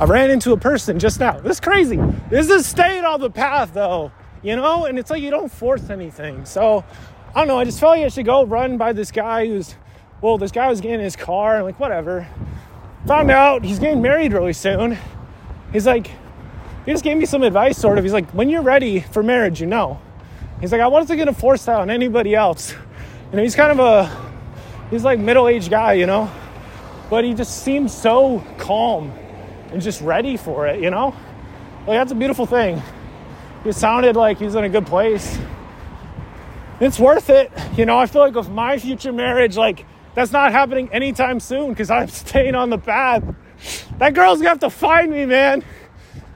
I ran into a person just now. This is crazy. This is staying on the path though, you know? And it's like you don't force anything. So I don't know. I just felt like I should go run by this guy who's, well, this guy was getting in his car and like, whatever. Found out he's getting married really soon. He's like, he just gave me some advice, sort of. He's like, when you're ready for marriage, you know. He's like, I wasn't gonna force that on anybody else. You know, he's kind of a, he's like middle aged guy, you know, but he just seems so calm and just ready for it, you know? Like, that's a beautiful thing. He sounded like he's in a good place. It's worth it. You know, I feel like with my future marriage, like, that's not happening anytime soon because I'm staying on the path. That girl's gonna have to find me, man.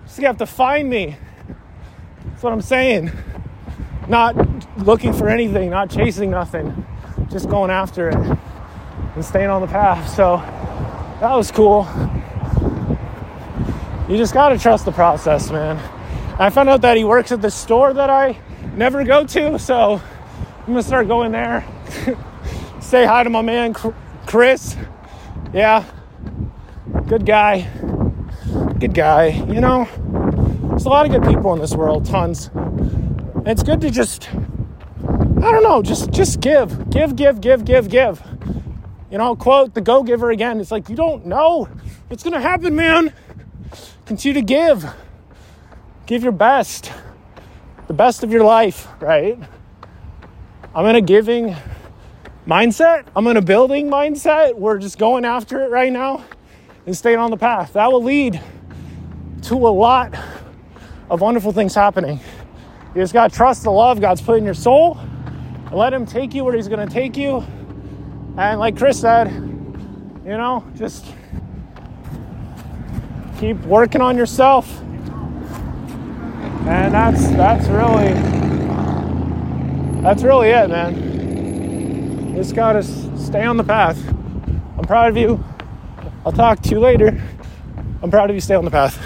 She's gonna have to find me. That's what I'm saying. Not looking for anything, not chasing nothing, just going after it and staying on the path. So that was cool. You just gotta trust the process, man. I found out that he works at the store that I never go to, so I'm gonna start going there. Say hi to my man Chris. Yeah, good guy. Good guy. You know, there's a lot of good people in this world, tons. It's good to just, I don't know, just just give, give, give, give, give, give. You know, quote the go giver again. It's like you don't know it's gonna happen, man. Continue to give. Give your best, the best of your life, right? I'm in a giving mindset. I'm in a building mindset. We're just going after it right now and staying on the path. That will lead to a lot of wonderful things happening. You just got to trust the love God's put in your soul and let Him take you where He's going to take you. And like Chris said, you know, just keep working on yourself. And that's that's really that's really it, man. You just gotta stay on the path. I'm proud of you. I'll talk to you later. I'm proud of you. Stay on the path.